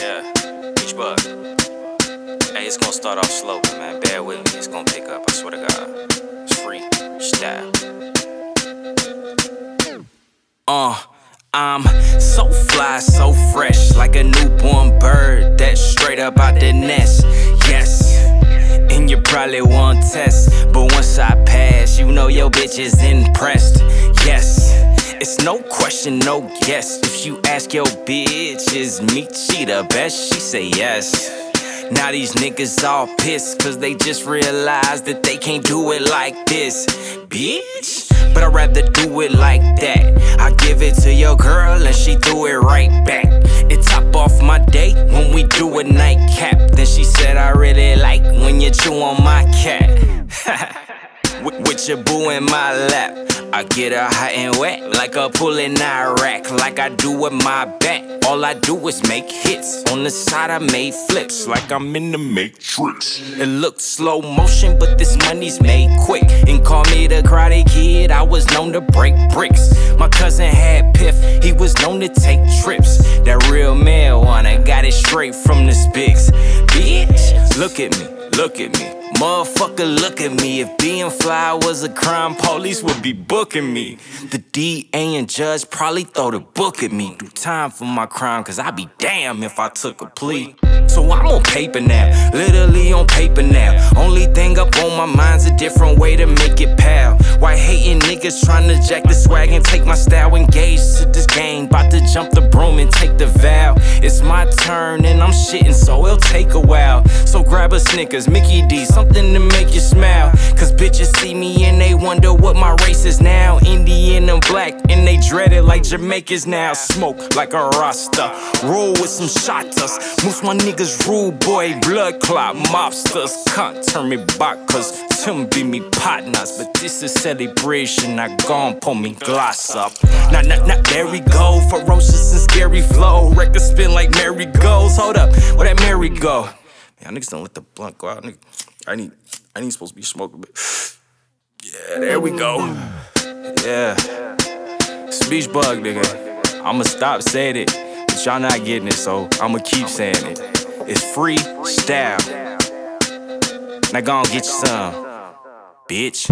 Yeah, Beach Bug. Hey, it's gonna start off slow, man. Bear with me. It's gonna pick up. I swear to God. It's free style. Uh, I'm so fly, so fresh, like a newborn bird that's straight up out the nest. Yes. And you probably won't test, but once I pass, you know your bitch is impressed. Yes. It's no question, no guess. If you ask your bitch, is me she the best? She say yes. Now these niggas all pissed, cause they just realized that they can't do it like this. Bitch, but I'd rather do it like that. I give it to your girl and she threw it right back. It top off my day when we do a nightcap. Then she said, I really like when you chew on my cat. With, your boo in my lap. I get her hot and wet like a pool in Iraq. Like I do with my back. All I do is make hits. On the side, I made flips like I'm in the Matrix. It looks slow motion, but this money's made quick. And call me the karate kid, I was known to break bricks. My cousin had piff, he was known to take trips. That real marijuana got it straight from the spigs. Bitch, look at me, look at me. Motherfucker, look at me. If being fly was a crime, police would be booking me. The DA and judge probably throw the book at me. Do time for my crime, cause I'd be damn if I took a plea. So I'm on paper now, literally on paper now. Only thing up on my mind's a different way to make it pal. Why hating niggas trying to jack the swag and take my style? Engaged to this game, about to jump the broom and take the vow. It's my turn and I'm shitting, so it'll take a while. So grab a Snickers, Mickey D, something to make you smile. Cause bitches see me and they wonder what my race is now. Indian and black, and they dread it like Jamaicans now. Smoke like a Rasta, roll with some shotters. Most my niggas rude boy, blood clot mobsters. Can't turn me back cause Tim be me partners. But this is celebration, I gon' pull me gloss up. Now, now, now, there we go. Ferocious and scary flow. Record spin like merry goes. Hold up, where that merry go? Man, niggas don't let the blunt go out. Nigga. I need, I need supposed to be smoking, but there we go. Yeah, speech bug, nigga. I'ma stop saying it, but y'all not getting it, so I'ma keep saying it. It's free style. Now go on get you some, bitch.